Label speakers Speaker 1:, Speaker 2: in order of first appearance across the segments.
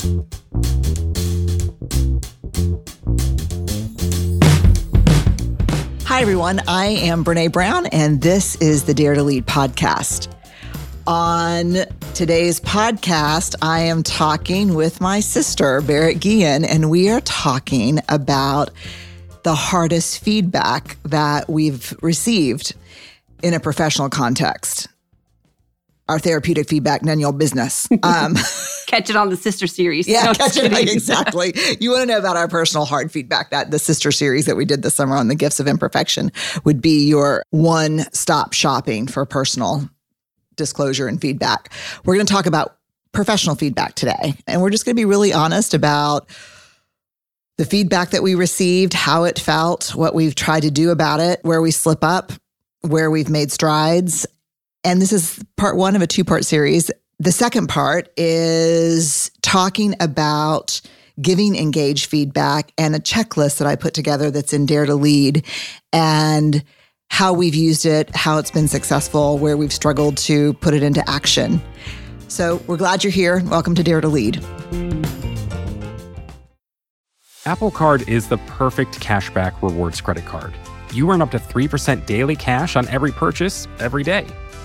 Speaker 1: Hi, everyone. I am Brene Brown, and this is the Dare to Lead podcast. On today's podcast, I am talking with my sister, Barrett Guillen, and we are talking about the hardest feedback that we've received in a professional context. Our therapeutic feedback, none of your business. Um,
Speaker 2: catch it on the sister series.
Speaker 1: Yeah,
Speaker 2: No,
Speaker 1: catch it. Exactly. You want to know about our personal hard feedback that the sister series that we did this summer on the gifts of imperfection would be your one stop shopping for personal disclosure and feedback. We're going to talk about professional feedback today. And we're just going to be really honest about the feedback that we received, how it felt, what we've tried to do about it, where we slip up, where we've made strides. And this is part one of a two part series. The second part is talking about giving engaged feedback and a checklist that I put together that's in Dare to Lead and how we've used it, how it's been successful, where we've struggled to put it into action. So we're glad you're here. Welcome to Dare to Lead.
Speaker 3: Apple Card is the perfect cashback rewards credit card. You earn up to 3% daily cash on every purchase every day.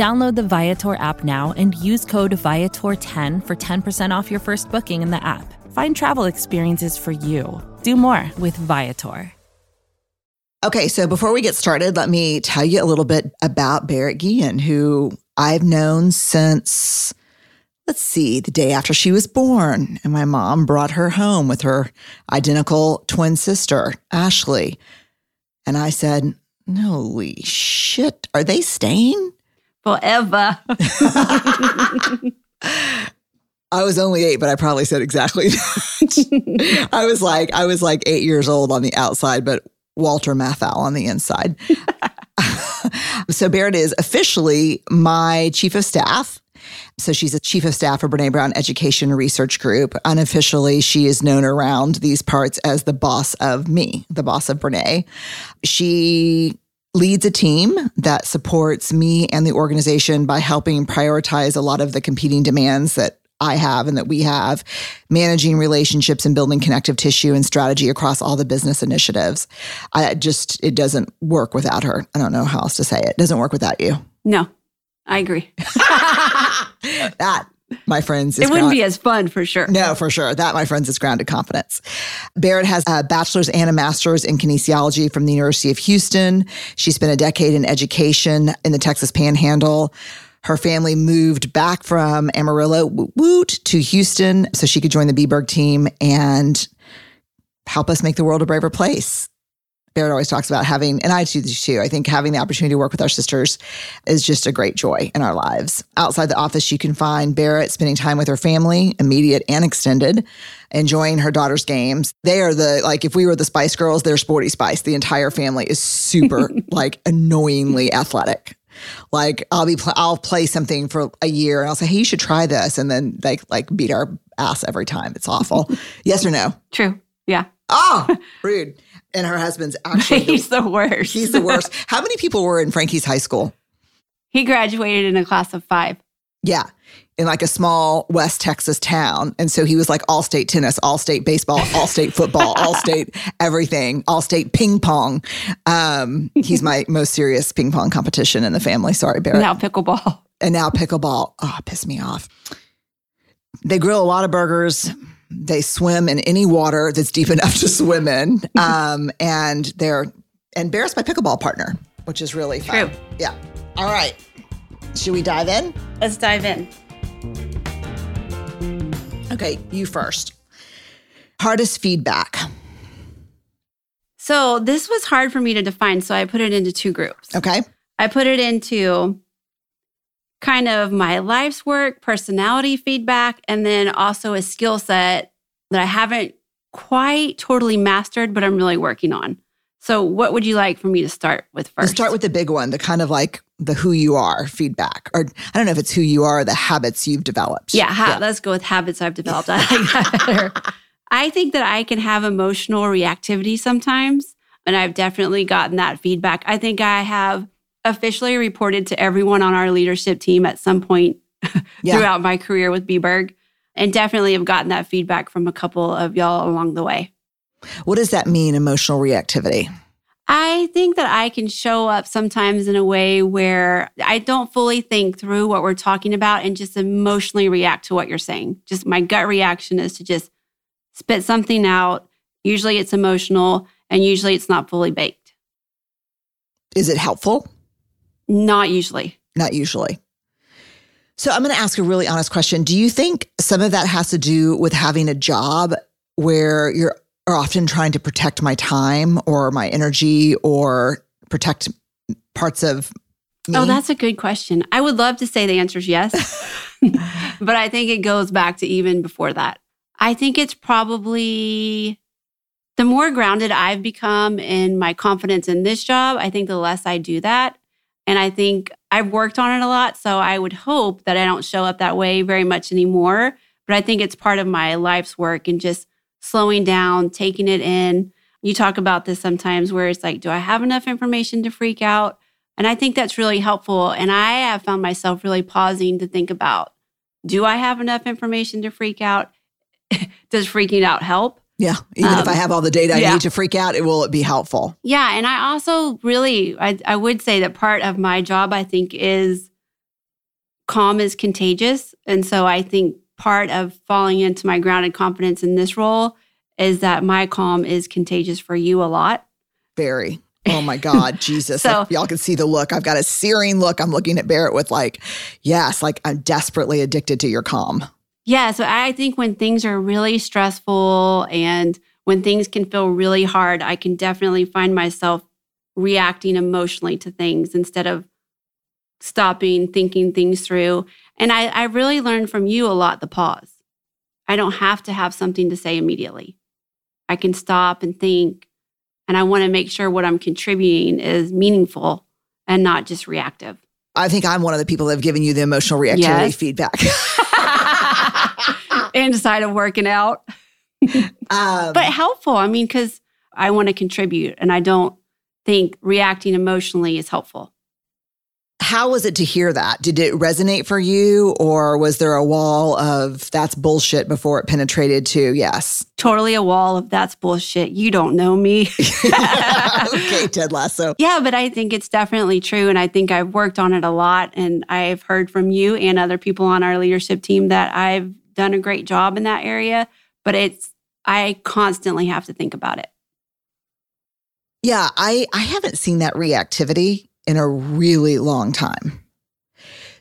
Speaker 4: Download the Viator app now and use code Viator10 for 10% off your first booking in the app. Find travel experiences for you. Do more with Viator.
Speaker 1: Okay, so before we get started, let me tell you a little bit about Barrett Guillen, who I've known since, let's see, the day after she was born. And my mom brought her home with her identical twin sister, Ashley. And I said, Holy shit, are they staying?
Speaker 2: Forever.
Speaker 1: I was only eight, but I probably said exactly that. I was like, I was like eight years old on the outside, but Walter Matthau on the inside. so Barrett is officially my chief of staff. So she's a chief of staff for Brene Brown Education Research Group. Unofficially, she is known around these parts as the boss of me, the boss of Brene. She leads a team that supports me and the organization by helping prioritize a lot of the competing demands that I have and that we have, managing relationships and building connective tissue and strategy across all the business initiatives. I just, it doesn't work without her. I don't know how else to say it. It doesn't work without you.
Speaker 2: No, I agree.
Speaker 1: that, my friends, is
Speaker 2: It wouldn't
Speaker 1: ground-
Speaker 2: be as fun for sure.
Speaker 1: No, for sure. That, my friends, is grounded confidence. Barrett has a bachelor's and a master's in kinesiology from the University of Houston. She spent a decade in education in the Texas Panhandle. Her family moved back from Amarillo woot, to Houston so she could join the Beberg team and help us make the world a braver place. Barrett always talks about having, and I do this too. I think having the opportunity to work with our sisters is just a great joy in our lives. Outside the office, you can find Barrett spending time with her family, immediate and extended, enjoying her daughter's games. They are the, like, if we were the Spice Girls, they're Sporty Spice. The entire family is super, like, annoyingly athletic. Like, I'll be, pl- I'll play something for a year and I'll say, hey, you should try this. And then they, like, beat our ass every time. It's awful. yes or no?
Speaker 2: True. Yeah.
Speaker 1: Oh, rude. And her husband's actually,
Speaker 2: He's the worst.
Speaker 1: he's the worst. How many people were in Frankie's high school?
Speaker 2: he graduated in a class of five.
Speaker 1: Yeah. In like a small West Texas town. And so he was like all state tennis, all state baseball, all state football, all state everything, all state ping pong. Um, he's my most serious ping pong competition in the family. Sorry, Barrett.
Speaker 2: Now pickleball.
Speaker 1: And now pickleball. Oh, piss me off. They grill a lot of burgers. They swim in any water that's deep enough to swim in. Um, and they're, embarrassed by pickleball partner, which is really fun.
Speaker 2: True.
Speaker 1: Yeah. All right. Should we dive in?
Speaker 2: Let's dive in.
Speaker 1: Okay, you first. Hardest feedback.
Speaker 2: So this was hard for me to define. So I put it into two groups.
Speaker 1: Okay.
Speaker 2: I put it into kind of my life's work, personality feedback, and then also a skill set that I haven't quite totally mastered, but I'm really working on. So, what would you like for me to start with 1st
Speaker 1: Let's start with the big one, the kind of like the who you are feedback. Or I don't know if it's who you are or the habits you've developed.
Speaker 2: Yeah, ha- let's go with habits I've developed. I like that better. I think that I can have emotional reactivity sometimes, and I've definitely gotten that feedback. I think I have officially reported to everyone on our leadership team at some point
Speaker 1: Yeah.
Speaker 2: throughout my career with Beberg, and definitely have gotten that feedback from a couple of y'all along the way.
Speaker 1: What does that mean, emotional reactivity?
Speaker 2: I think that I can show up sometimes in a way where I don't fully think through what we're talking about and just emotionally react to what you're saying. Just my gut reaction is to just spit something out. Usually it's emotional and usually it's not fully baked.
Speaker 1: Is it helpful?
Speaker 2: Not usually.
Speaker 1: Not usually. So I'm going to ask a really honest question. Do you think some of that has to do with having a job where you're are often trying to protect my time or my energy or protect parts of me?
Speaker 2: Oh, that's a good question. I would love to say the answer is yes, but I think it goes back to even before that. I think it's probably the more grounded I've become in my confidence in this job, I think the less I do that. And I think I've worked on it a lot. So I would hope that I don't show up that way very much anymore. But I think it's part of my life's work and just slowing down, taking it in. You talk about this sometimes where it's like, do I have enough information to freak out? And I think that's really helpful. And I have found myself really pausing to think about do I have enough information to freak out? Does freaking out help?
Speaker 1: Yeah. Even if
Speaker 2: um,
Speaker 1: I have all the data I
Speaker 2: yeah.
Speaker 1: need to freak out, it will it be helpful?
Speaker 2: Yeah. And I also really, I, I would say that part of my job, I think, is calm is contagious. And so I think part of falling into my grounded confidence in this role is that my calm is contagious for you a lot.
Speaker 1: Very. Oh my God, Jesus.
Speaker 2: So-
Speaker 1: Like, y'all can see the look. I've got a searing look. I'm looking at Barrett with like, yes, like I'm desperately addicted to your calm.
Speaker 2: Yeah. So I think when things are really stressful and when things can feel really hard, I can definitely find myself reacting emotionally to things instead of stopping, thinking things through. And I, I really learned from you a lot the pause. I don't have to have something to say immediately. I can stop and think. And I want to make sure what I'm contributing is meaningful and not just reactive.
Speaker 1: I think I'm one of the people that have given you the emotional reactivity
Speaker 2: Yes.
Speaker 1: feedback.
Speaker 2: Inside of working out.
Speaker 1: um,
Speaker 2: but helpful. I mean, because I want to contribute and I don't think reacting emotionally is helpful.
Speaker 1: How was it to hear that? Did it resonate for you, or was there a wall of that's bullshit before it penetrated to yes?
Speaker 2: Totally a wall of that's bullshit. You don't know me.
Speaker 1: okay, Ted Lasso.
Speaker 2: yeah, but I think it's definitely true. And I think I've worked on it a lot. And I've heard from you and other people on our leadership team that I've done a great job in that area. But it's, I constantly have to think about it.
Speaker 1: Yeah, I I haven't seen that reactivity in a really long time.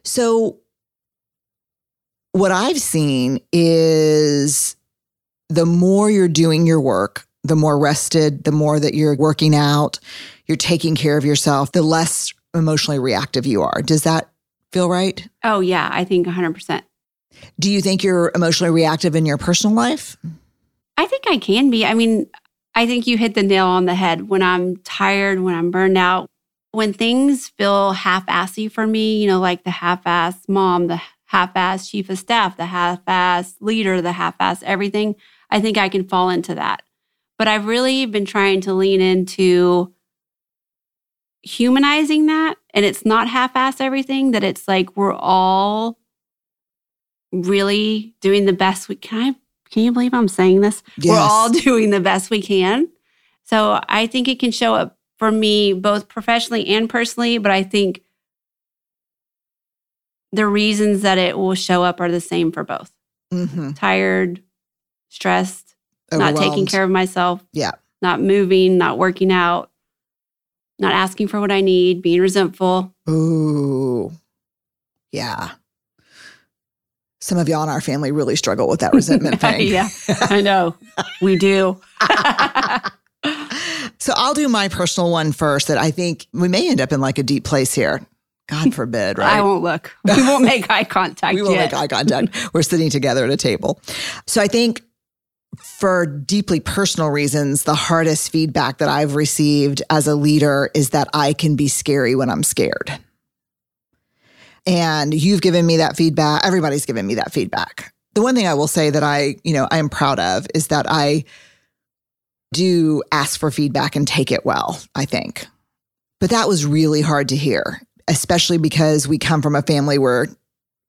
Speaker 1: So what I've seen is the more you're doing your work, the more rested, the more that you're working out, you're taking care of yourself, the less emotionally reactive you are. Does that feel right?
Speaker 2: Oh, yeah, I think 100%.
Speaker 1: Do you think you're emotionally reactive in your personal life?
Speaker 2: I think I can be. I mean, I think you hit the nail on the head. When I'm tired, when I'm burned out, when things feel half assy for me, you know, like the half ass mom, the half ass chief of staff, the half ass leader, the half ass everything, I think I can fall into that. But I've really been trying to lean into humanizing that. And it's not half ass everything, that it's like we're all really doing the best we can. I can you believe I'm saying this? We're all doing the best we can. So I think it can show up for me both professionally and personally, but I think the reasons that it will show up are the same for both.
Speaker 1: Mm-hmm.
Speaker 2: Tired, stressed, not taking care of myself,
Speaker 1: Yeah.
Speaker 2: not moving, not working out, not asking for what I need, being resentful.
Speaker 1: Ooh. Yeah. Some of y'all in our family really struggle with that resentment thing.
Speaker 2: yeah, I know. We do.
Speaker 1: so I'll do my personal one first that I think we may end up in like a deep place here. God forbid, right?
Speaker 2: I won't look. We won't make eye contact.
Speaker 1: we won't
Speaker 2: yet.
Speaker 1: make eye contact. We're sitting together at a table. So I think for deeply personal reasons, the hardest feedback that I've received as a leader is that I can be scary when I'm scared. And you've given me that feedback. Everybody's given me that feedback. The one thing I will say that I, you know, I am proud of is that I do ask for feedback and take it well, I think. But that was really hard to hear, especially because we come from a family where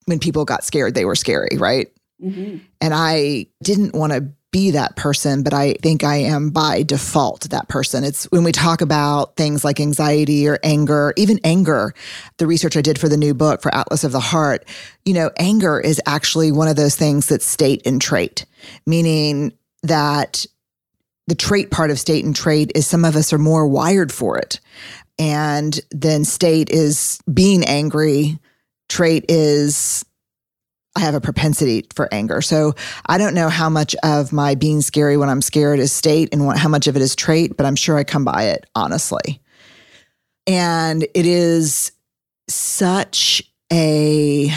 Speaker 1: when people got scared, they were scary, right?
Speaker 2: Mm-hmm.
Speaker 1: And I didn't want to be that person, but I think I am by default that person. It's when we talk about things like anxiety or anger, even anger, the research I did for the new book for Atlas of the Heart, you know, anger is actually one of those things that's state and trait, meaning that the trait part of state and trait is some of us are more wired for it. And then state is being angry, trait is I have a propensity for anger. So I don't know how much of my being scary when I'm scared is state and what, how much of it is trait, but I'm sure I come by it honestly. And it is such a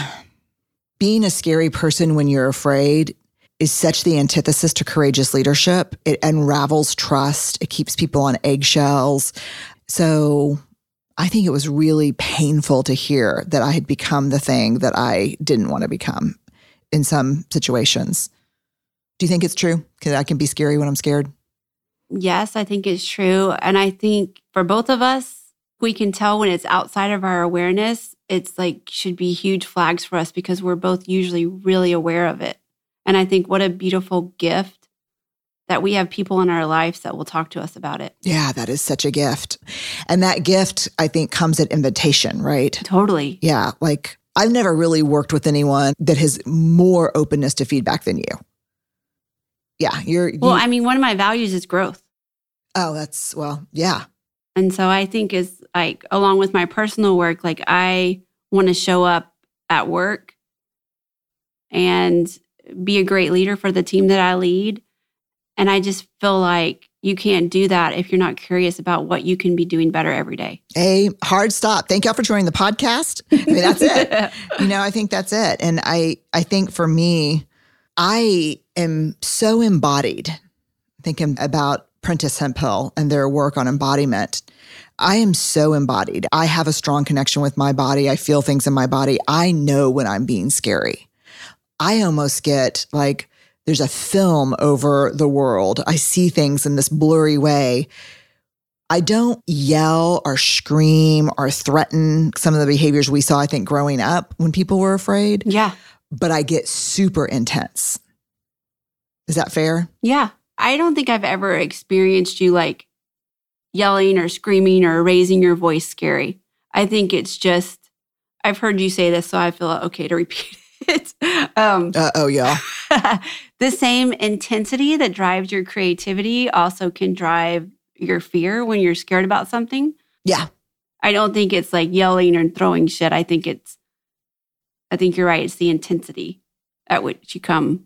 Speaker 1: being a scary person when you're afraid is such the antithesis to courageous leadership. It unravels trust, it keeps people on eggshells. So I think it was really painful to hear that I had become the thing that I didn't want to become in some situations. Do you think it's true? Because I can be scary when I'm scared.
Speaker 2: Yes, I think it's true. And I think for both of us, we can tell when it's outside of our awareness, it's like should be huge flags for us because we're both usually really aware of it. And I think what a beautiful gift that we have people in our lives that will talk to us about it.
Speaker 1: Yeah, that is such a gift. And that gift, I think, comes at invitation, right?
Speaker 2: Totally.
Speaker 1: Yeah. Like I've never really worked with anyone that has more openness to feedback than you. Yeah. You're, you,
Speaker 2: Well, I mean, one of my values is growth.
Speaker 1: oh, that's, well, yeah.
Speaker 2: And so I think is like along with my personal work, like I want to show up at work and be a great leader for the team that I lead. And I just feel like you can't do that if you're not curious about what you can be doing better every day.
Speaker 1: A hard stop. Thank y'all for joining the podcast. I mean, that's it. you know, I think that's it. And I, I think for me, I am so embodied. Thinking about Prentis Hemphill and their work on embodiment. I am so embodied. I have a strong connection with my body. I feel things in my body. I know when I'm being scary. I almost get like there's a film over the world. I see things in this blurry way. I don't yell or scream or threaten some of the behaviors we saw, I think, growing up when people were afraid,
Speaker 2: yeah.
Speaker 1: but I get super intense. Is that fair?
Speaker 2: Yeah. I don't think I've ever experienced you like yelling or screaming or raising your voice scary. I think it's just, I've heard you say this, so I feel okay to repeat it. Um,
Speaker 1: Uh, oh, yeah.
Speaker 2: the same intensity that drives your creativity also can drive your fear when you're scared about something.
Speaker 1: Yeah.
Speaker 2: I don't think it's like yelling or throwing shit. I think it's, I think you're right. It's the intensity at which you come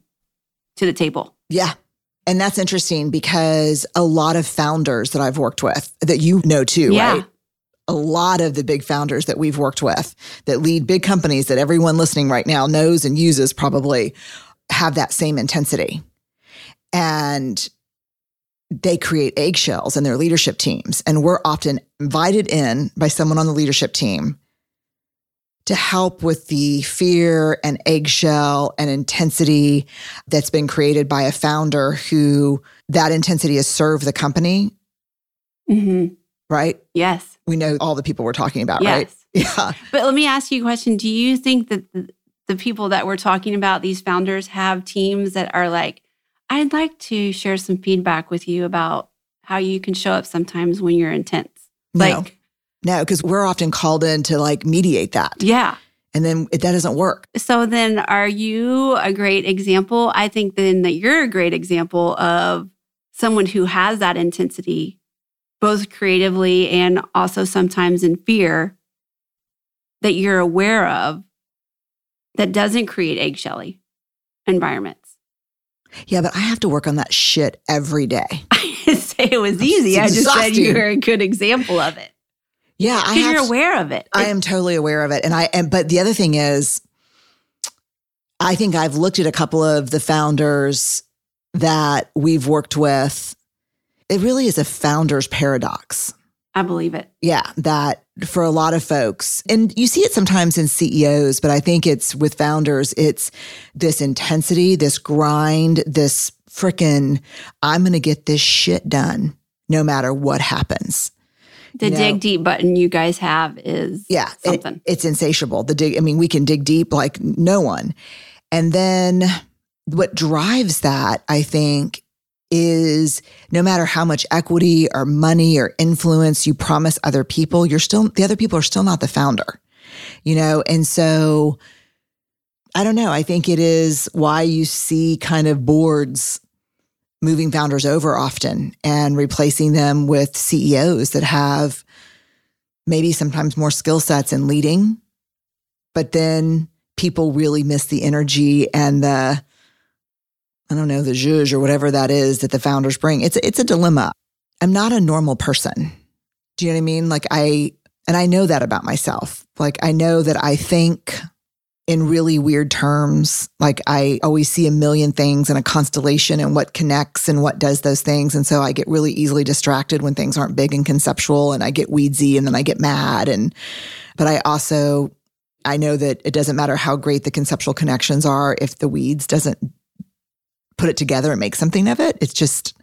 Speaker 2: to the table.
Speaker 1: Yeah. And that's interesting because a lot of founders that I've worked with that you know too,
Speaker 2: Yeah.
Speaker 1: right? A lot of the big founders that we've worked with that lead big companies that everyone listening right now knows and uses probably have that same intensity. And they create eggshells in their leadership teams. And we're often invited in by someone on the leadership team to help with the fear and eggshell and intensity that's been created by a founder who that intensity has served the company,
Speaker 2: Mm-hmm.
Speaker 1: Right?
Speaker 2: Yes.
Speaker 1: We know all the people we're talking about,
Speaker 2: Yes.
Speaker 1: right? Yeah.
Speaker 2: But let me ask you a question. Do you think that the, people that we're talking about, these founders, have teams that are like, I'd like to share some feedback with you about how you can show up sometimes when you're intense?
Speaker 1: No.
Speaker 2: Like,
Speaker 1: No, because we're often called in to like mediate that.
Speaker 2: yeah.
Speaker 1: And then it, that doesn't work.
Speaker 2: So then are you a great example? I think then that you're a great example of someone who has that intensity, both creatively and also sometimes in fear that you're aware of that doesn't create eggshelly environments.
Speaker 1: Yeah, but I have to work on that shit every day.
Speaker 2: I didn't say it was easy. I just said you were a good example of it.
Speaker 1: Yeah, I
Speaker 2: Because
Speaker 1: have
Speaker 2: you're aware of it.
Speaker 1: I am totally aware of it. And I and but the other thing is I think I've looked at a couple of the founders that we've worked with. It really is a founder's paradox.
Speaker 2: I believe it.
Speaker 1: Yeah, that for a lot of folks, and you see it sometimes in CEOs, but I think it's with founders, it's this intensity, this grind, this frickin' I'm going to get this shit done no matter what happens.
Speaker 2: The
Speaker 1: You know-
Speaker 2: dig deep button you guys have is
Speaker 1: Yeah, it-
Speaker 2: something.
Speaker 1: it's insatiable. The dig, I mean, we can dig deep like no one. And then what drives that, I think, is no matter how much equity or money or influence you promise other people, you're still, the other people are still not the founder, you know? And so I don't know. I think it is why you see kind of boards moving founders over often and replacing them with CEOs that have maybe sometimes more skill sets in leading, but then people really miss the energy and the, I don't know, the zhuzh or whatever that is that the founders bring. It's it's a dilemma. I'm not a normal person. Do you know what I mean? Like I and I know that about myself. Like I know that I think in really weird terms. Like I always see a million things and a constellation and what connects and what does those things. And so I get really easily distracted when things aren't big and conceptual and I get weedsy and then I get mad. And, but I also, I know that it doesn't matter how great the conceptual connections are if the weeds doesn't put it together and make something of it. It's just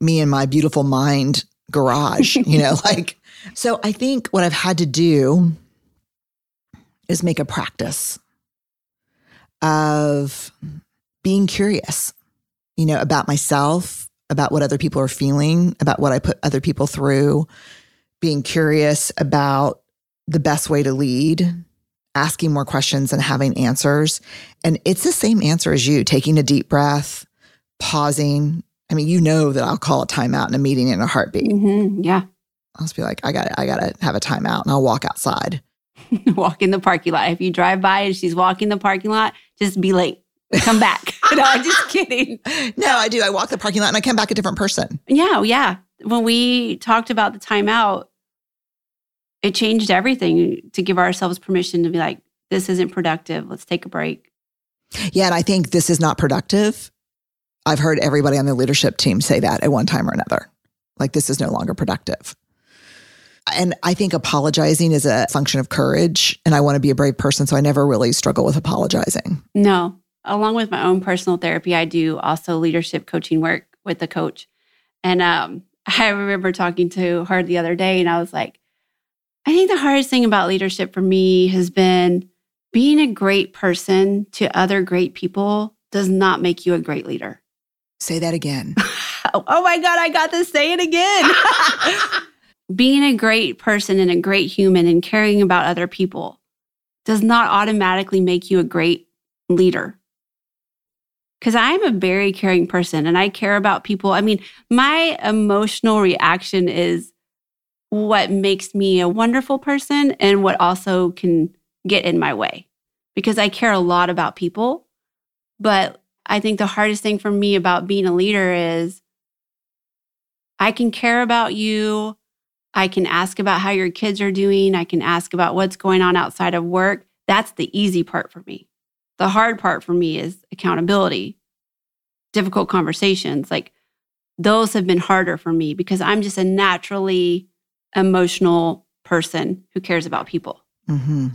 Speaker 1: me and my beautiful mind garage, you know, like, so I think what I've had to do is make a practice of being curious, you know, about myself, about what other people are feeling, about what I put other people through, being curious about the best way to lead, asking more questions and having answers. And it's the same answer as you taking a deep breath, pausing. I mean, you know that I'll call a timeout in a meeting in a heartbeat.
Speaker 2: hmm Yeah.
Speaker 1: I'll just be like, I got I got to have a timeout and I'll walk outside.
Speaker 2: Walk in the parking lot. If you drive by and she's walking the parking lot, just be late. Come back. no, I'm just kidding.
Speaker 1: No, I do. I walk the parking lot and I come back a different person.
Speaker 2: Yeah, yeah. When we talked about the timeout, it changed everything to give ourselves permission to be like, this isn't productive. Let's take a break.
Speaker 1: Yeah, and I think this is not productive. I've heard everybody on the leadership team say that at one time or another. Like this is no longer productive. And I think apologizing is a function of courage. And I want to be a brave person. So I never really struggle with apologizing.
Speaker 2: No, along with my own personal therapy, I do also leadership coaching work with the coach. And um, I remember talking to her the other day, and I was like, I think the hardest thing about leadership for me has been being a great person to other great people does not make you a great leader.
Speaker 1: Say that again.
Speaker 2: Oh my God, I got to say it again. being a great person and a great human and caring about other people does not automatically make you a great leader. Because I'm a very caring person and I care about people. I mean, my emotional reaction is what makes me a wonderful person and what also can get in my way because I care a lot about people. But I think the hardest thing for me about being a leader is I can care about you. I can ask about how your kids are doing. I can ask about what's going on outside of work. That's the easy part for me. The hard part for me is accountability, difficult conversations. Like those have been harder for me because I'm just a naturally emotional person who cares about people.
Speaker 1: hmm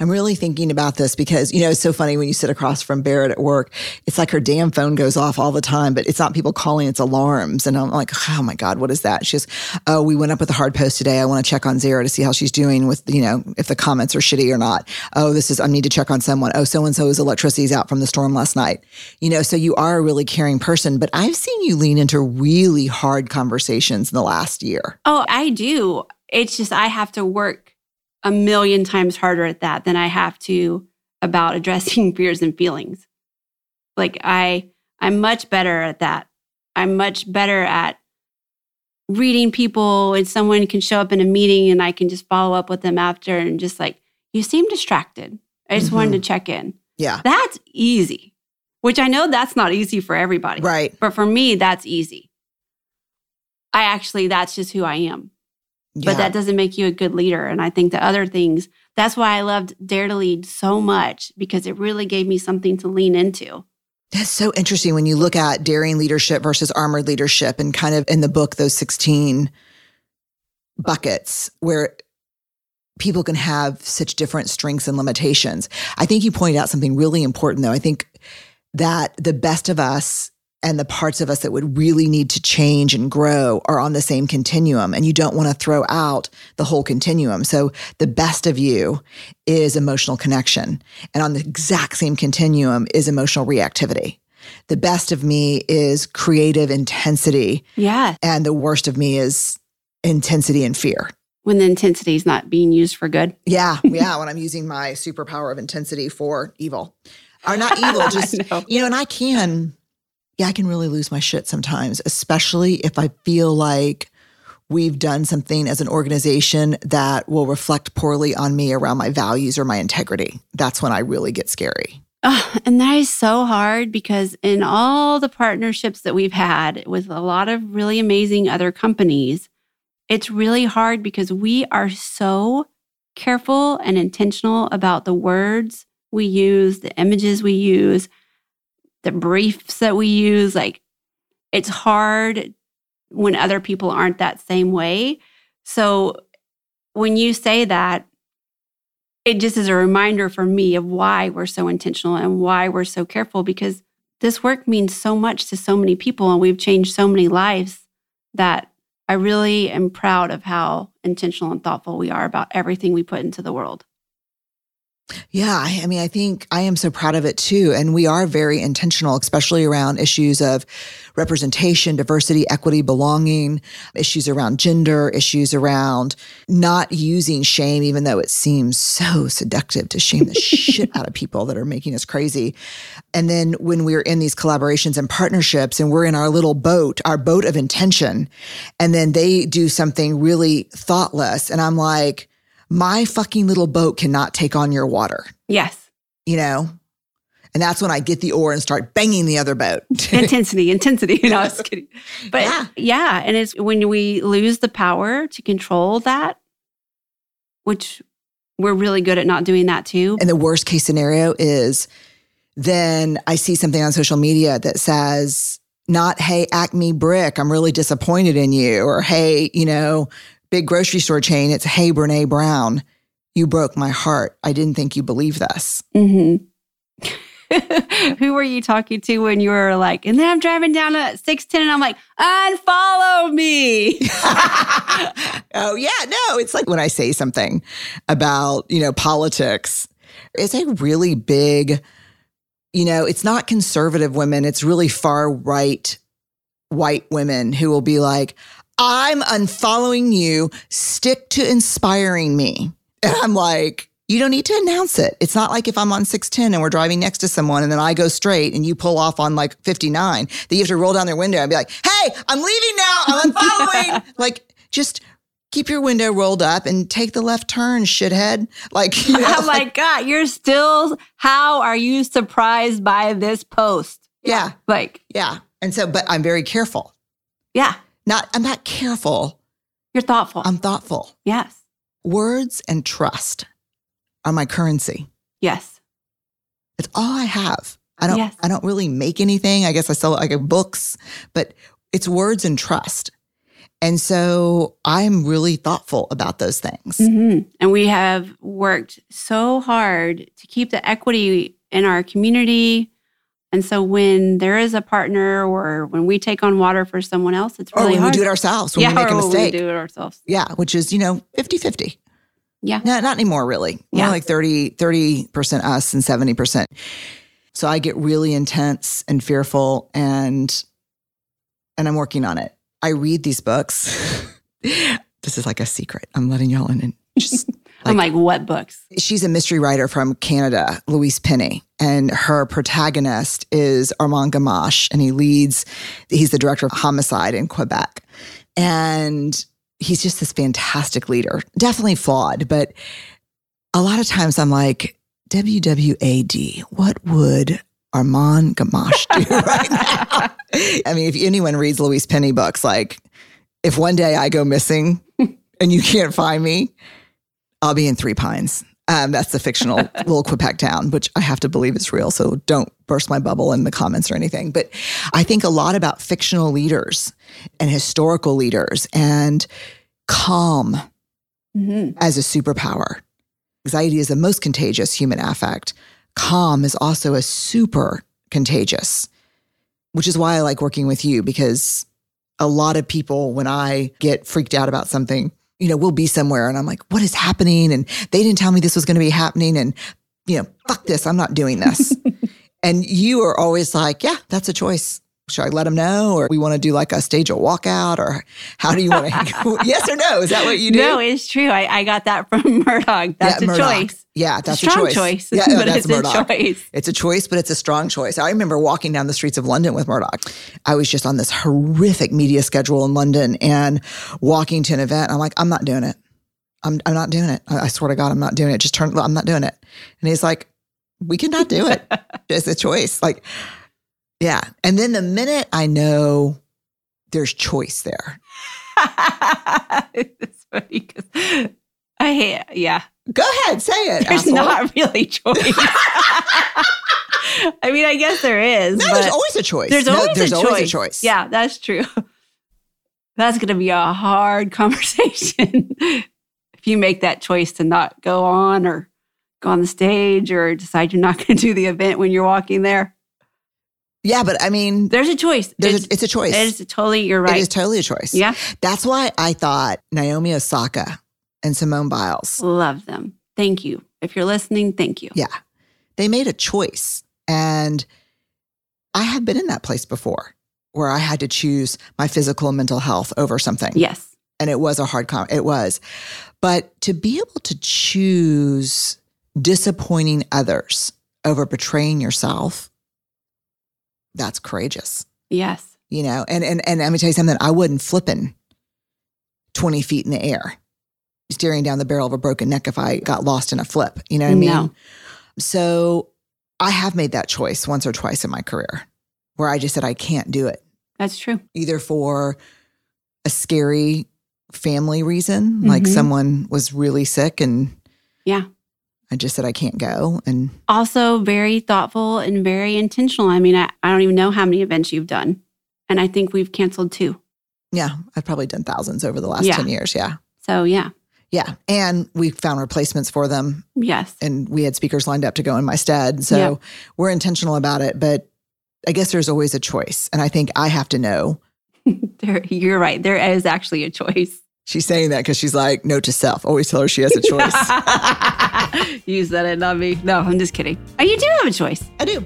Speaker 1: I'm really thinking about this because, you know, it's so funny when you sit across from Barrett at work. It's like her damn phone goes off all the time, but it's not people calling, it's alarms. And I'm like, oh my God, what is that? She goes, oh, we went up with a hard post today. I want to check on Zara to see how she's doing with, you know, if the comments are shitty or not. Oh, this is, I need to check on someone. Oh, so and so's electricity's out from the storm last night. You know, so you are a really caring person, but I've seen you lean into really hard conversations in the last year.
Speaker 2: Oh, I do. It's just I have to work a million times harder at that than I have to about addressing fears and feelings. Like I I'm much better at that. I'm much better at reading people and someone can show up in a meeting and I can just follow up with them after and just like you seem distracted. I just wanted to mm-hmm. check in.
Speaker 1: Yeah.
Speaker 2: That's easy, which I know that's not easy for everybody.
Speaker 1: Right.
Speaker 2: But for me, that's easy. I actually, that's just who I am.
Speaker 1: Yeah.
Speaker 2: But that doesn't make you a good leader. And I think the other things, that's why I loved Dare to Lead so much because it really gave me something to lean into.
Speaker 1: That's so interesting when you look at daring leadership versus armored leadership and kind of in the book, those 16 buckets where people can have such different strengths and limitations. I think you pointed out something really important, though. I think that the best of us and the parts of us that would really need to change and grow are on the same continuum. And you don't want to throw out the whole continuum. So the best of you is emotional connection. And on the exact same continuum is emotional reactivity. The best of me is creative intensity.
Speaker 2: Yeah.
Speaker 1: And the worst of me is intensity and fear.
Speaker 2: When the intensity is not being used for good.
Speaker 1: Yeah. Yeah. when I'm using my superpower of intensity for evil. Or not evil, just,
Speaker 2: know.
Speaker 1: you know, and I can, yeah, I can really lose my shit sometimes, especially if I feel like we've done something as an organization that will reflect poorly on me around my values or my integrity. That's when I really get scary.
Speaker 2: Oh, and that is so hard because in all the partnerships that we've had with a lot of really amazing other companies, it's really hard because we are so careful and intentional about the words we use, the images we use, the briefs that we use. Like it's hard when other people aren't that same way. So when you say that, it just is a reminder for me of why we're so intentional and why we're so careful because this work means so much to so many people and we've changed so many lives that I really am proud of how intentional and thoughtful we are about everything we put into the world.
Speaker 1: Yeah, I mean, I think I am so proud of it too. And we are very intentional, especially around issues of representation, diversity, equity, belonging, issues around gender, issues around not using shame, even though it seems so seductive to shame the shit out of people that are making us crazy. And then when we're in these collaborations and partnerships and we're in our little boat, our boat of intention, and then they do something really thoughtless. And I'm like, my fucking little boat cannot take on your water,
Speaker 2: Yes.
Speaker 1: you know? And that's when I get the oar and start banging the other boat.
Speaker 2: intensity, intensity. No, I was kidding. But
Speaker 1: Yeah.
Speaker 2: yeah. and it's when we lose the power to control that, which we're really good at not doing that too.
Speaker 1: and the worst case scenario is then I see something on social media that says, not, hey, Acme Brick, I'm really disappointed in you. Or, hey, you know, big grocery store chain, it's, hey, Brene Brown, you broke my heart. I didn't think you believed this.
Speaker 2: hmm Who were you talking to when you were like, and then I'm driving down a 610 and I'm like, unfollow me.
Speaker 1: oh yeah, no, it's like when I say something about, you know, politics, it's a really big, you know, it's not conservative women, it's really far right white women who will be like, I'm unfollowing you, stick to inspiring me. And I'm like, you don't need to announce it. It's not like if I'm on 610 and we're driving next to someone and then I go straight and you pull off on like 59, that you have to roll down their window and be like, hey, I'm leaving now. I'm unfollowing. like, just keep your window rolled up and take the left turn, shithead. Like, you oh know,
Speaker 2: I'm like, God, you're still, how are you surprised by this post?
Speaker 1: yeah,
Speaker 2: Like,
Speaker 1: yeah. And so, but I'm very careful.
Speaker 2: yeah,
Speaker 1: Not, I'm not careful.
Speaker 2: you're thoughtful.
Speaker 1: I'm thoughtful.
Speaker 2: yes,
Speaker 1: Words and trust are my currency.
Speaker 2: yes.
Speaker 1: It's all I have. I don't
Speaker 2: Yes.
Speaker 1: I don't really make anything. I guess I sell like books, but it's words and trust. And so I'm really thoughtful about those things.
Speaker 2: hmm And we have worked so hard to keep the equity in our community. And so when there is a partner or when we take on water for someone else, it's
Speaker 1: Or
Speaker 2: really
Speaker 1: when
Speaker 2: hard.
Speaker 1: we do it ourselves, when
Speaker 2: yeah,
Speaker 1: we make a
Speaker 2: or when
Speaker 1: mistake.
Speaker 2: we do it ourselves.
Speaker 1: Yeah, which is, you know, 50-50.
Speaker 2: Yeah.
Speaker 1: No, not anymore really. More
Speaker 2: Yeah.
Speaker 1: like 30, 30% us and 70%. So I get really intense and fearful and and I'm working on it. I read these books. this is like a secret. I'm letting y'all in and just
Speaker 2: I'm like, what books?
Speaker 1: she's a mystery writer from Canada, Louise Penny, and her protagonist is Armand Gamache, and he leads, he's the director of homicide in Quebec. And he's just this fantastic leader, definitely flawed, but a lot of times I'm like, WWAD. What would Armand Gamache do right now? I mean, if anyone reads Louise Penny books, like if one day I go missing and you can't find me, I'll be in Three Pines. Um, that's the fictional little Quebec town, which I have to believe is real. So don't burst my bubble in the comments or anything. But I think a lot about fictional leaders and historical leaders and calm
Speaker 2: Mm-hmm.
Speaker 1: as a superpower. Anxiety is the most contagious human affect. Calm is also a super contagious, which is why I like working with you because a lot of people, when I get freaked out about something, you know, we'll be somewhere and I'm like, what is happening? And they didn't tell me this was going to be happening. And, you know, fuck this, I'm not doing this. and you are always like, yeah, that's a choice. Should I let them know? Or we want to do like a stage a walkout? Or how do you want to? yes or no? Is that what you do?
Speaker 2: No, it's true. I, I got that from Murdoch. That's
Speaker 1: Yeah,
Speaker 2: a
Speaker 1: Murdoch.
Speaker 2: choice.
Speaker 1: Yeah, that's
Speaker 2: a strong
Speaker 1: choice.
Speaker 2: choice,
Speaker 1: Yeah,
Speaker 2: but
Speaker 1: that's
Speaker 2: it's
Speaker 1: Murdoch.
Speaker 2: a choice.
Speaker 1: It's a choice, but it's a strong choice. I remember walking down the streets of London with Murdoch. I was just on this horrific media schedule in London and walking to an event. I'm like, I'm not doing it. I'm, I'm not doing it. I, I swear to God, I'm not doing it. Just turn, I'm not doing it. And he's like, we cannot do it. it's a choice. Like, yeah. And then the minute I know there's choice there,
Speaker 2: it's funny because I hate, yeah,
Speaker 1: go ahead, say it.
Speaker 2: there's
Speaker 1: asshole.
Speaker 2: not really choice. I mean, I guess there is.
Speaker 1: No,
Speaker 2: but
Speaker 1: there's always a choice.
Speaker 2: there's
Speaker 1: No,
Speaker 2: always,
Speaker 1: there's
Speaker 2: a,
Speaker 1: always
Speaker 2: choice.
Speaker 1: a choice.
Speaker 2: Yeah, that's true. That's going to be a hard conversation if you make that choice to not go on or go on the stage or decide you're not going to do the event when you're walking there.
Speaker 1: Yeah, but I mean,
Speaker 2: There's a choice.
Speaker 1: there's
Speaker 2: it's,
Speaker 1: a, it's a choice.
Speaker 2: it is totally, you're right.
Speaker 1: It is totally a choice.
Speaker 2: yeah,
Speaker 1: That's why I thought Naomi Osaka and Simone Biles,
Speaker 2: love them. Thank you. If you're listening, thank you.
Speaker 1: yeah, they made a choice. And I have been in that place before where I had to choose my physical and mental health over something.
Speaker 2: Yes.
Speaker 1: And it was a hard con it was. But to be able to choose disappointing others over betraying yourself, that's courageous.
Speaker 2: Yes.
Speaker 1: you know and and and let me tell you something i wasn't flipping 20 feet in the air staring down the barrel of a broken neck if i got lost in a flip you know what i mean
Speaker 2: No.
Speaker 1: so i have made that choice once or twice in my career where i just said i can't do it
Speaker 2: That's true.
Speaker 1: either for a scary family reason like
Speaker 2: Mhm.
Speaker 1: someone was really sick and
Speaker 2: Yeah.
Speaker 1: I just said i can't go and
Speaker 2: Also, very thoughtful and very intentional. I mean, I, I don't even know how many events you've done. And I think we've canceled two.
Speaker 1: yeah i've probably done thousands over the last
Speaker 2: Yeah.
Speaker 1: 10 years yeah
Speaker 2: So, yeah.
Speaker 1: yeah and we found replacements for them
Speaker 2: Yes.
Speaker 1: and we had speakers lined up to go in my stead. So we're intentional about it, but I guess there's always a choice. And I think I have to know.
Speaker 2: There, you're right. There is actually a choice.
Speaker 1: She's saying that because she's like, note to self, always tell her she has a choice.
Speaker 2: you that it, not me. No, I'm just kidding. Oh, you do have a choice.
Speaker 1: I do.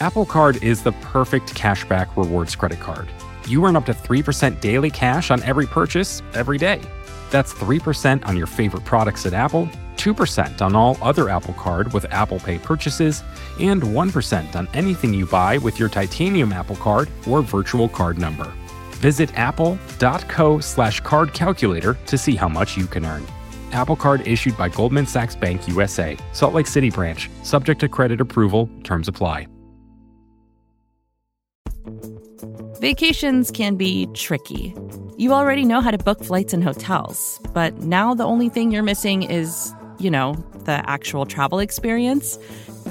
Speaker 3: Apple Card is the perfect cashback rewards credit card. You earn up to 3% daily cash on every purchase every day. That's 3% on your favorite products at Apple, 2% on all other Apple Card with Apple Pay purchases, and 1% on anything you buy with your titanium Apple Card or virtual card number. Visit apple.co slash card calculator to see how much you can earn. Apple Card issued by Goldman Sachs Bank USA, Salt Lake City branch, subject to credit approval, terms apply.
Speaker 4: Vacations can be tricky. You already know how to book flights and hotels, but now the only thing you're missing is, you know, the actual travel experience.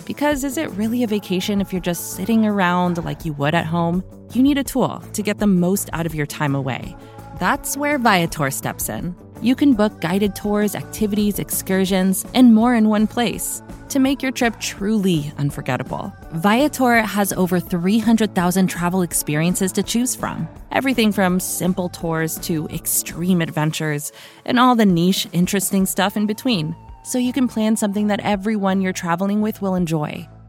Speaker 4: Because is it really a vacation if you're just sitting around like you would at home? You need a tool to get the most out of your time away. That's where Viator steps in. You can book guided tours, activities, excursions, and more in one place to make your trip truly unforgettable. Viator has over 300,000 travel experiences to choose from. Everything from simple tours to extreme adventures and all the niche, interesting stuff in between. So you can plan something that everyone you're traveling with will enjoy.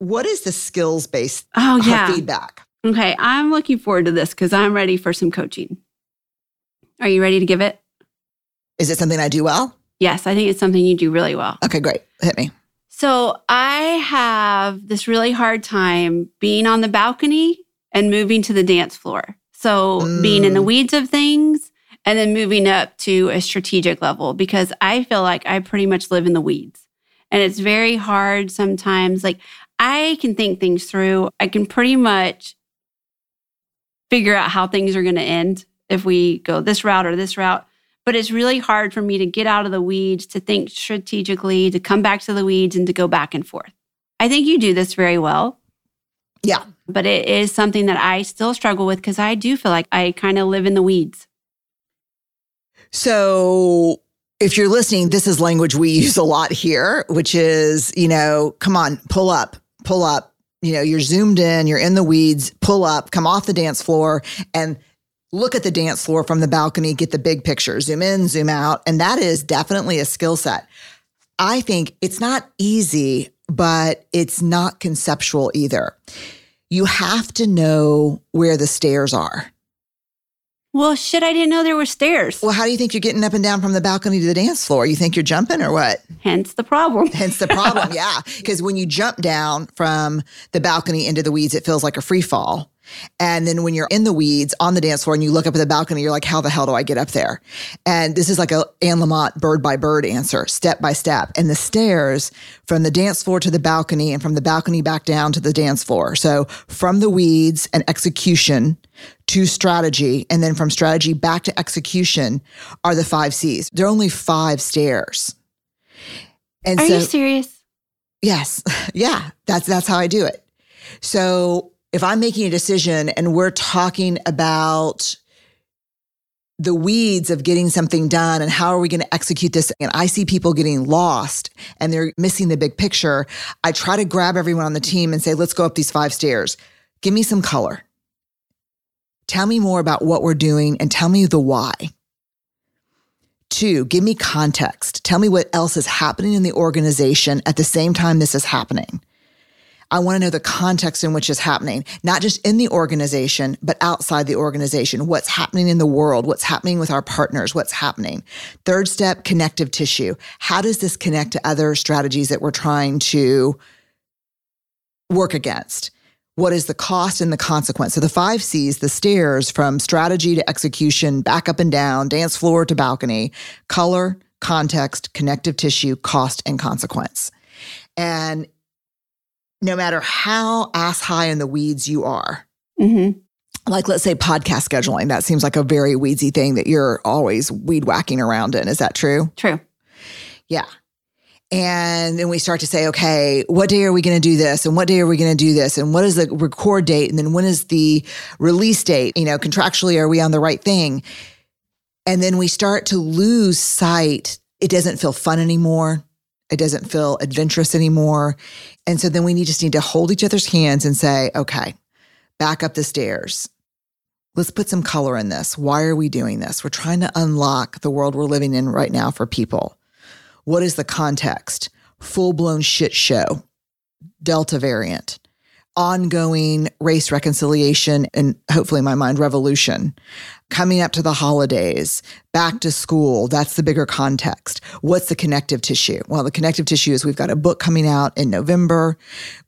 Speaker 1: what is the skills based
Speaker 2: Oh, yeah.
Speaker 1: feedback.
Speaker 2: Okay. I'm looking forward to this because I'm ready for some coaching. Are you ready to give it?
Speaker 1: Is it something I do well?
Speaker 2: Yes, I think it's something you do really well.
Speaker 1: Okay, great. Hit me.
Speaker 2: So I have this really hard time being on the balcony and moving to the dance floor. So being in the
Speaker 1: Mm.
Speaker 2: weeds of things and then moving up to a strategic level because I feel like I pretty much live in the weeds. And it's very hard sometimes. Like I can think things through. I can pretty much figure out how things are going to end if we go this route or this route. But it's really hard for me to get out of the weeds, to think strategically, to come back to the weeds and to go back and forth. I think you do this very well,
Speaker 1: Yeah.
Speaker 2: but it is something that I still struggle with because I do feel like I kind of live in the weeds.
Speaker 1: So if you're listening, this is language we use a lot here, which is, you know, come on, pull up, pull up. You know, you're zoomed in, you're in the weeds, pull up, come off the dance floor and look at the dance floor from the balcony, get the big picture, zoom in, zoom out. And that is definitely a skill set. I think it's not easy, but it's not conceptual either. You have to know where the stairs are.
Speaker 2: Well, shit, I didn't know there were stairs.
Speaker 1: Well, how do you think you're getting up and down from the balcony to the dance floor? You think you're jumping or what?
Speaker 2: Hence the problem.
Speaker 1: Hence the problem. yeah. Because when you jump down from the balcony into the weeds, it feels like a free fall. And then when you're in the weeds on the dance floor and you look up at the balcony, you're like, how the hell do I get up there? And this is like a Anne Lamott bird by bird answer, step by step. And the stairs from the dance floor to the balcony and from the balcony back down to the dance floor. So from the weeds and execution to strategy, and then from strategy back to execution are the five C's. There are only five stairs. And
Speaker 2: Are
Speaker 1: so,
Speaker 2: you serious?
Speaker 1: Yes. Yeah. That's that's how I do it. So if I'm making a decision and we're talking about the weeds of getting something done and how are we going to execute this and I see people getting lost and they're missing the big picture, I try to grab everyone on the team and say, "Let's go up these five stairs. Give me some color. Tell me more about what we're doing and tell me the why." Two, give me context. Tell me what else is happening in the organization at the same time this is happening. I want to know the context in which it's happening, not just in the organization, but outside the organization. What's happening in the world? What's happening with our partners? What's happening? Third step, connective tissue. How does this connect to other strategies that we're trying to work against? What is the cost and the consequence? So the five C's, the stairs from strategy to execution, back up and down, dance floor to balcony, color, context, connective tissue, cost, and consequence. And no matter how ass high in the weeds you are,
Speaker 2: hmm
Speaker 1: like let's say podcast scheduling, that seems like a very weedsy thing that you're always weed whacking around in. Is that true?
Speaker 2: True.
Speaker 1: Yeah. And then we start to say, okay, what day are we going to do this? And what day are we going to do this? And what is the record date? And then when is the release date? You know, contractually, are we on the right thing? And then we start to lose sight. It doesn't feel fun anymore. It doesn't feel adventurous anymore. And so then we just need to hold each other's hands and say, okay, back up the stairs. Let's put some color in this. Why are we doing this? We're trying to unlock the world we're living in right now for people. What is the context? Full blown shit show, Delta variant, ongoing race reconciliation, and hopefully, in my mind, revolution. Coming up to the holidays, back to school, that's the bigger context. What's the connective tissue? Well, the connective tissue is we've got a book coming out in November.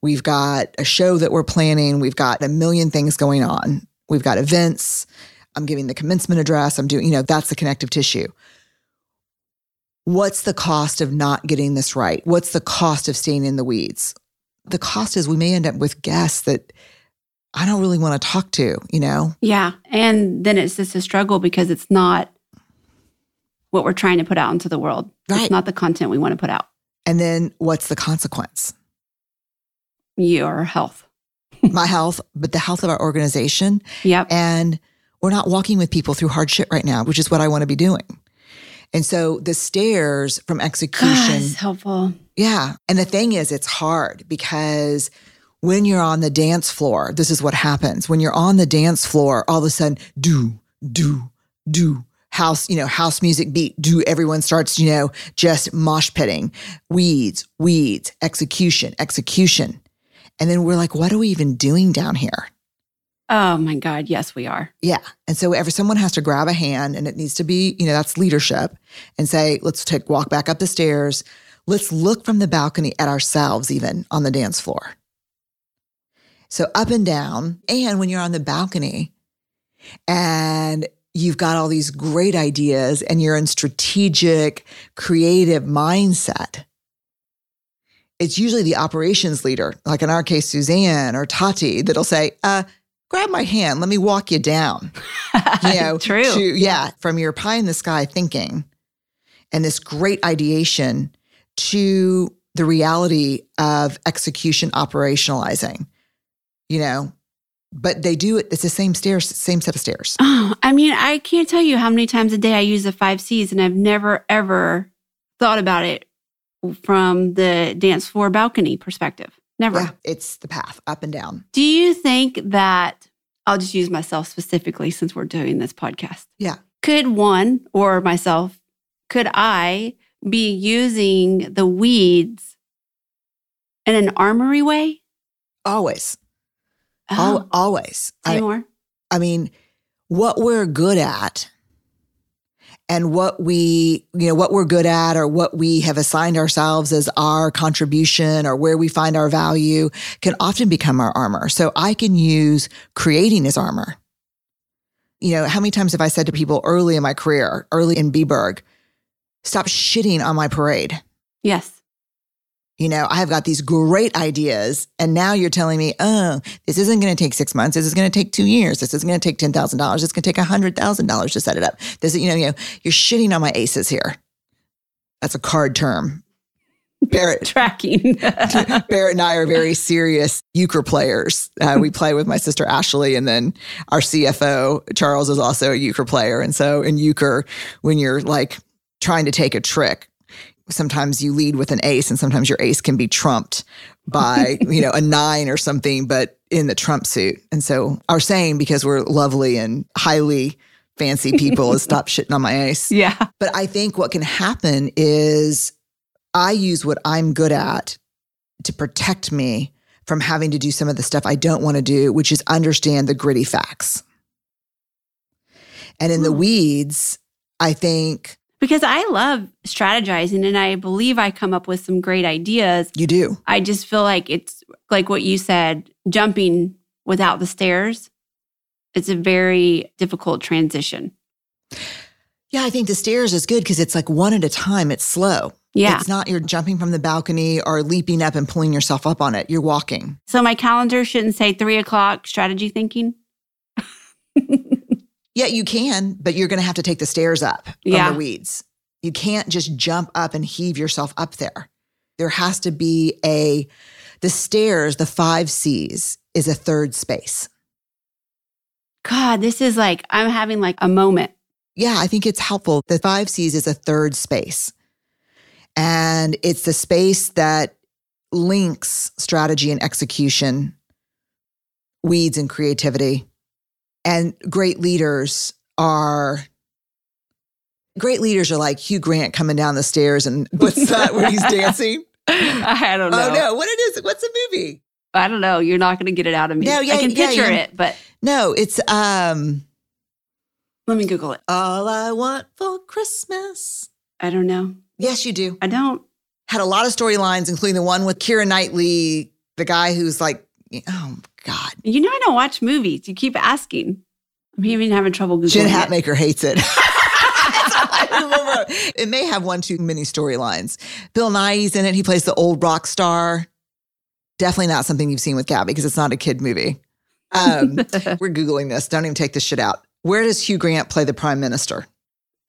Speaker 1: We've got a show that we're planning. We've got a million things going on. We've got events. I'm giving the commencement address. I'm doing, you know, that's the connective tissue. What's the cost of not getting this right? What's the cost of staying in the weeds? The cost is we may end up with guests that I don't really want to talk to, you know?
Speaker 2: Yeah. And then it's just a struggle because it's not what we're trying to put out into the world.
Speaker 1: Right.
Speaker 2: It's not the content we want to put out.
Speaker 1: And then what's the consequence?
Speaker 2: Your health.
Speaker 1: My health, but the health of our organization.
Speaker 2: Yep.
Speaker 1: And we're not walking with people through hard shit right now, which is what I want to be doing. And so the stairs from execution.
Speaker 2: it's helpful.
Speaker 1: Yeah. And the thing is, it's hard because when you're on the dance floor, this is what happens. When you're on the dance floor, all of a sudden, do, do, do. house, you know, house music beat, do everyone starts, you know, just mosh pitting, weeds, weeds, execution, execution. And then we're like, what are we even doing down here?
Speaker 2: Oh my God. Yes, we are.
Speaker 1: Yeah. And so every someone has to grab a hand and it needs to be, you know, that's leadership and say, let's take walk back up the stairs. Let's look from the balcony at ourselves even on the dance floor. So up and down. And when you're on the balcony and you've got all these great ideas and you're in strategic, creative mindset, it's usually the operations leader, like in our case, Suzanne or Tati, that'll say, uh, grab my hand, let me walk you down. You know,
Speaker 2: True.
Speaker 1: to- yeah, from your pie in the sky thinking and this great ideation to the reality of execution operationalizing, you know, but they do it, it's the same stairs, same set of stairs.
Speaker 2: Oh, I mean, I can't tell you how many times a day I use the five C's, and I've never ever thought about it from the dance floor balcony perspective. Never.
Speaker 1: Yeah, it's the path up and down.
Speaker 2: Do you think that I'll just use myself specifically since we're doing this podcast?
Speaker 1: Yeah.
Speaker 2: Could one or myself, could I be using the weeds in an armory way?
Speaker 1: Always,
Speaker 2: Oh,
Speaker 1: al- always.
Speaker 2: say
Speaker 1: I-
Speaker 2: more.
Speaker 1: I mean, what we're good at and what we, you know, what we're good at or what we have assigned ourselves as our contribution or where we find our value can often become our armor. So I can use creating as armor. You know, how many times have I said to people early in my career, early in BBEARG, stop shitting on my parade?
Speaker 2: Yes.
Speaker 1: You know, I've got these great ideas, and now you're telling me, oh, this isn't going to take six months. This is going to take two years. This is going to take ten thousand dollars. It's going to take hundred thousand dollars to set it up. This, you know, you know, you're shitting on my aces here. That's a card term. Barrett,
Speaker 2: Tracking.
Speaker 1: Barrett and I are very serious euchre players. Uh, we play with my sister Ashley, and then our CFO Charles is also a euchre player. And so in euchre, when you're like trying to take a trick, sometimes you lead with an ace, and sometimes your ace can be trumped by you know a nine or something, but in the trump suit. And so our saying, because we're lovely and highly fancy people, is stop shitting on my ace.
Speaker 2: yeah.
Speaker 1: But I think what can happen is I use what I'm good at to protect me from having to do some of the stuff I don't want to do, which is understand the gritty facts. And in the
Speaker 2: Hmm.
Speaker 1: weeds, I think
Speaker 2: Because I love strategizing and I believe I come up with some great ideas.
Speaker 1: you do.
Speaker 2: I just feel like it's like what you said jumping without the stairs. It's a very difficult transition.
Speaker 1: Yeah, I think the stairs is good because it's like one at a time. It's slow.
Speaker 2: Yeah.
Speaker 1: It's not you're jumping from the balcony or leaping up and pulling yourself up on it. You're walking.
Speaker 2: So my calendar shouldn't say three o'clock strategy thinking.
Speaker 1: Yeah, you can, but you're going to have to take the stairs up from
Speaker 2: Yeah.
Speaker 1: the weeds. You can't just jump up and heave yourself up there. There has to be a, the stairs, the five C's is a third space.
Speaker 2: God, this is like, I'm having like a moment.
Speaker 1: Yeah, I think it's helpful. The five C's is a third space. And it's the space that links strategy and execution, weeds and creativity. And great leaders are great leaders are like Hugh Grant coming down the stairs and what's that when he's dancing?
Speaker 2: I don't know.
Speaker 1: Oh no, what it is? What's the movie?
Speaker 2: I don't know. You're not going to get it out of me.
Speaker 1: No, yeah,
Speaker 2: I can
Speaker 1: yeah,
Speaker 2: picture
Speaker 1: yeah.
Speaker 2: it, but
Speaker 1: No, it's um
Speaker 2: let me Google it.
Speaker 1: All I Want for Christmas.
Speaker 2: I don't know.
Speaker 1: Yes, you do.
Speaker 2: I don't.
Speaker 1: Had a lot of storylines, including the one with Keira Knightley, the guy who's like, oh God.
Speaker 2: You know, I don't watch movies. You keep asking. I'm even having trouble Googling
Speaker 1: Jen
Speaker 2: it.
Speaker 1: Hatmaker hates it. It may have one too many storylines. Bill Nighy's in it. He plays the old rock star. Definitely not something you've seen with Gabby because it's not a kid movie. Um, we're Googling this. Don't even take this shit out. Where does Hugh Grant play the prime minister?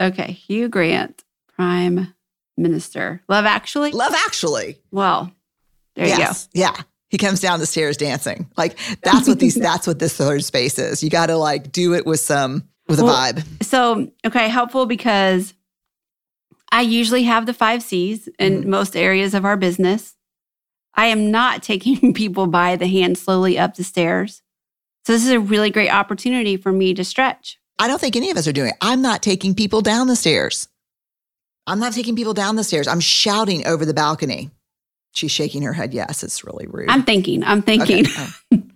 Speaker 2: okay, Hugh Grant, Prime Minister. Love Actually.
Speaker 1: Love Actually.
Speaker 2: Well, there
Speaker 1: yes. You go. Yeah. He comes down the stairs dancing. Like that's what these that's what this third space is. You got to like do it with some with a
Speaker 2: Well,
Speaker 1: vibe.
Speaker 2: So, okay, helpful because I usually have the five C's in
Speaker 1: Mhm.
Speaker 2: most areas of our business. I am not taking people by the hand slowly up the stairs. So, this is a really great opportunity for me to stretch.
Speaker 1: I don't think any of us are doing it. I'm not taking people down the stairs. I'm not taking people down the stairs. I'm shouting over the balcony. She's shaking her head. Yes, it's really rude.
Speaker 2: I'm thinking. I'm thinking.
Speaker 1: Okay. Oh.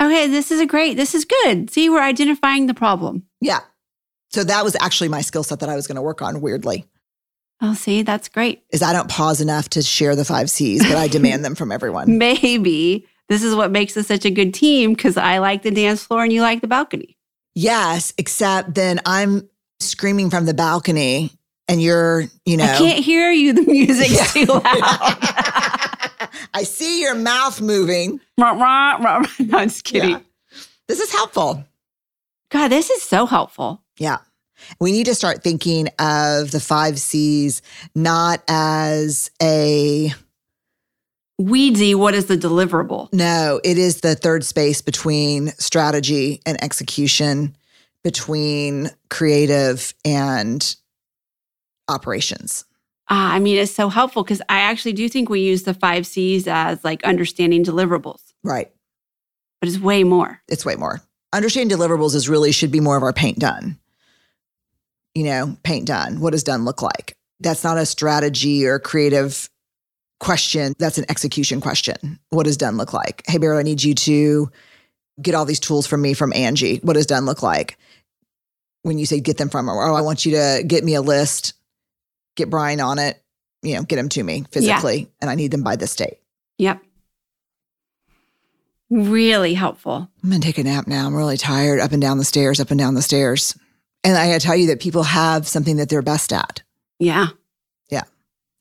Speaker 2: Okay, this is a great. This is good. See, we're identifying the problem.
Speaker 1: Yeah. So that was actually my skill set that I was going to work on, weirdly,
Speaker 2: Oh, see, that's great.
Speaker 1: is I don't pause enough to share the five C's, but I demand them from everyone.
Speaker 2: Maybe this is what makes us such a good team because I like the dance floor and you like the balcony.
Speaker 1: Yes, except then I'm screaming from the balcony and you're, you know.
Speaker 2: I can't hear you. The music's too loud.
Speaker 1: I see your mouth moving.
Speaker 2: Rah, rah, rah. no, I'm just kidding.
Speaker 1: Yeah. This is helpful.
Speaker 2: God, this is so helpful.
Speaker 1: Yeah. We need to start thinking of the five C's not as a,
Speaker 2: Weedsy, what is the deliverable?
Speaker 1: no, it is the third space between strategy and execution, between creative and operations.
Speaker 2: Ah, I mean, it's so helpful because I actually do think we use the five C's as like understanding deliverables,
Speaker 1: Right.
Speaker 2: but it's way more.
Speaker 1: It's way more. Understanding deliverables is really should be more of our paint done. You know, paint done. What does done look like? That's not a strategy or creative question. That's an execution question. What does done look like? Hey, Barrett, I need you to get all these tools from me from Angie. What does done look like? When you say get them from her, oh, I want you to get me a list, get Brian on it, you know, get them to me physically, and I need them by this date.
Speaker 2: Yep. Really helpful.
Speaker 1: I'm gonna take a nap now. I'm really tired. Up and down the stairs, up and down the stairs. And I gotta tell you that people have something that they're best at.
Speaker 2: Yeah. Yeah.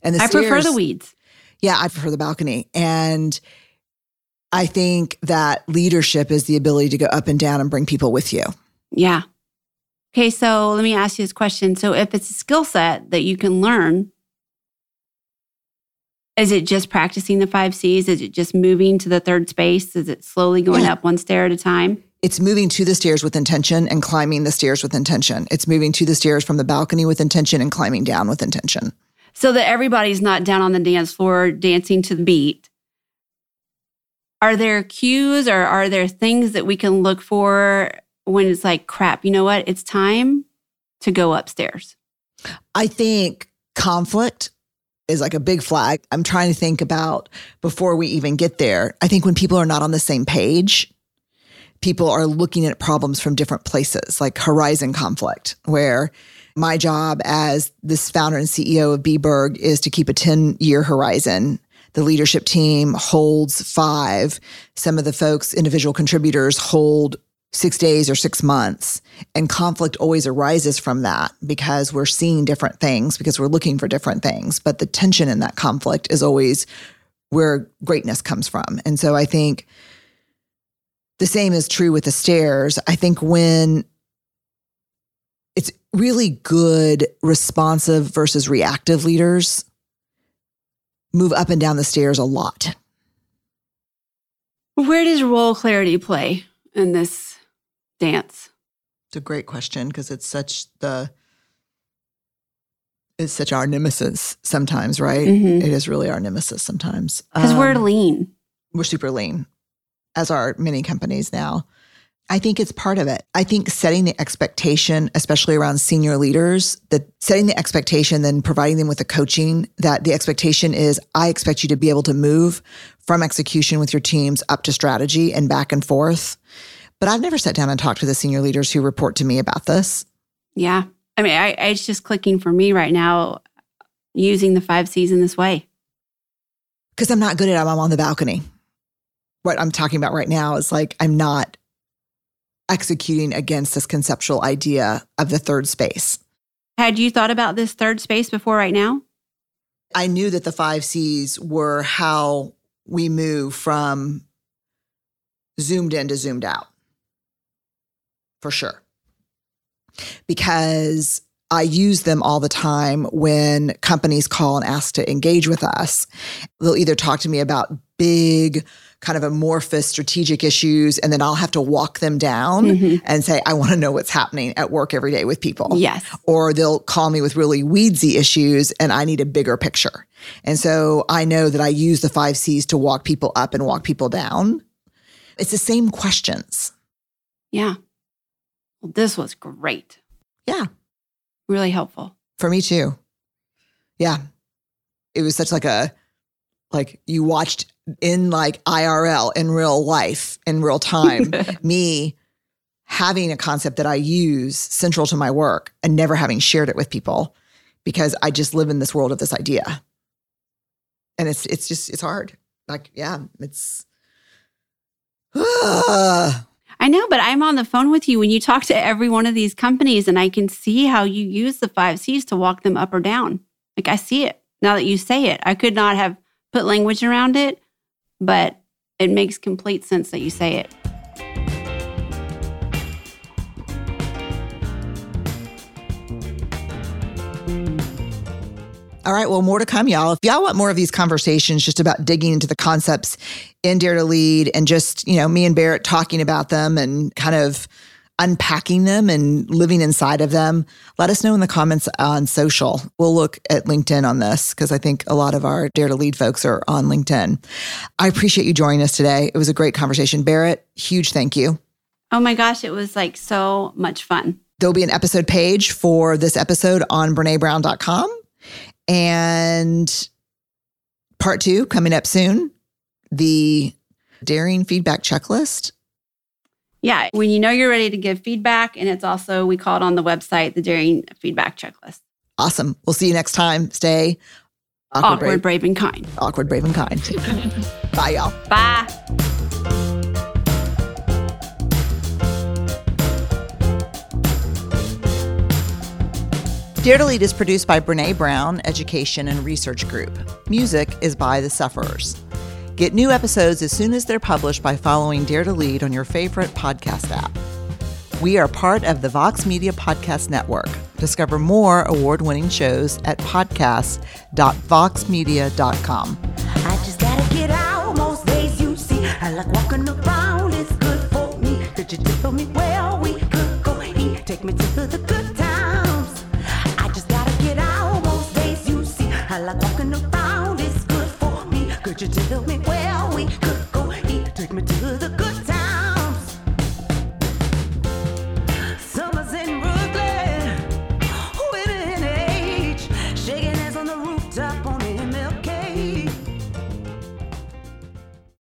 Speaker 1: And the
Speaker 2: I prefer the weeds.
Speaker 1: Yeah, I prefer the balcony. And I think that leadership is the ability to go up and down and bring people with you.
Speaker 2: Yeah. Okay, so let me ask you this question. So, if it's a skill set that you can learn, is it just practicing the five C's? Is it just moving to the third space? Is it slowly going
Speaker 1: Yeah.
Speaker 2: up one stair at a time?
Speaker 1: It's moving to the stairs with intention and climbing the stairs with intention. It's moving to the stairs from the balcony with intention and climbing down with intention.
Speaker 2: So that everybody's not down on the dance floor dancing to the beat. Are there cues or are there things that we can look for when it's like, crap, you know what? It's time to go upstairs.
Speaker 1: I think conflict is like a big flag. I'm trying to think about before we even get there. I think when people are not on the same page, people are looking at problems from different places, like horizon conflict, where my job as this founder and CEO of BBEARG is to keep a 10 year horizon. The leadership team holds five. Some of the folks, individual contributors, hold six days or six months. And conflict always arises from that because we're seeing different things, because we're looking for different things. But the tension in that conflict is always where greatness comes from. And so I think the same is true with the stairs. I think when it's really good responsive versus reactive leaders move up and down the stairs a lot.
Speaker 2: Where does role clarity play in this dance?
Speaker 1: It's a great question because it's such the it's such our nemesis sometimes, right?
Speaker 2: Mhm.
Speaker 1: It is really our nemesis sometimes.
Speaker 2: Because we're
Speaker 1: Um,
Speaker 2: lean.
Speaker 1: we're super lean, as are many companies now. I think it's part of it. I think setting the expectation, especially around senior leaders, that setting the expectation, then providing them with the coaching, that the expectation is I expect you to be able to move from execution with your teams up to strategy and back and forth. But I've never sat down and talked to the senior leaders who report to me about this.
Speaker 2: Yeah. I mean, I, it's just clicking for me right now using the five C's in this way.
Speaker 1: because I'm not good at it. I'm on the balcony. What I'm talking about right now is like I'm not executing against this conceptual idea of the third space.
Speaker 2: Had you thought about this third space before right now?
Speaker 1: I knew that the five C's were how we move from zoomed in to zoomed out, for sure. Because I use them all the time when companies call and ask to engage with us. They'll either talk to me about big, kind of amorphous strategic issues, and then I'll have to walk them down
Speaker 2: Mhm.
Speaker 1: and say, I want to know what's happening at work every day with people
Speaker 2: Yes.
Speaker 1: or they'll call me with really weedsy issues and I need a bigger picture. And so I know that I use the five C's to walk people up and walk people down. It's the same questions.
Speaker 2: Yeah. Well, this was great.
Speaker 1: Yeah.
Speaker 2: Really helpful.
Speaker 1: For me too. Yeah. It was such like a like you watched in like IRL in real life in real time me having a concept that I use central to my work and never having shared it with people because I just live in this world of this idea. And it's it's just it's hard. Like yeah, it's ah.
Speaker 2: I know, but I'm on the phone with you when you talk to every one of these companies and I can see how you use the 5 Cs to walk them up or down. Like I see it now that you say it. I could not have put language around it, but it makes complete sense that you say it.
Speaker 1: All right, well, more to come, y'all. If y'all want more of these conversations just about digging into the concepts in Dare to Lead and just, you know, me and Barrett talking about them and kind of unpacking them and living inside of them, let us know in the comments on social. We'll look at LinkedIn on this because I think a lot of our Dare to Lead folks are on LinkedIn. I appreciate you joining us today. It was a great conversation. Barrett, huge thank you.
Speaker 2: Oh my gosh, it was like so much fun.
Speaker 1: There'll be an episode page for this episode on BreneBrown.com. And part two coming up soon the daring feedback checklist.
Speaker 2: Yeah, when you know you're ready to give feedback, and it's also, we call it on the website, the daring feedback checklist.
Speaker 1: Awesome. We'll see you next time. Stay
Speaker 2: awkward, awkward brave, brave, and kind.
Speaker 1: Awkward, brave, and kind. Bye, y'all.
Speaker 2: Bye.
Speaker 1: Dare to Lead is produced by Brene Brown Education and Research Group. Music is by The Suffers. Get new episodes as soon as they're published by following Dare to Lead on your favorite podcast app. We are part of the Vox Media Podcast Network. Discover more award winning shows at podcast.voxmedia.com. I just gotta get out most days you see. I like walking around, it's good for me. Could you tell me where we could go? Take me to the good I like walking around, it's good for me. Could you tell me where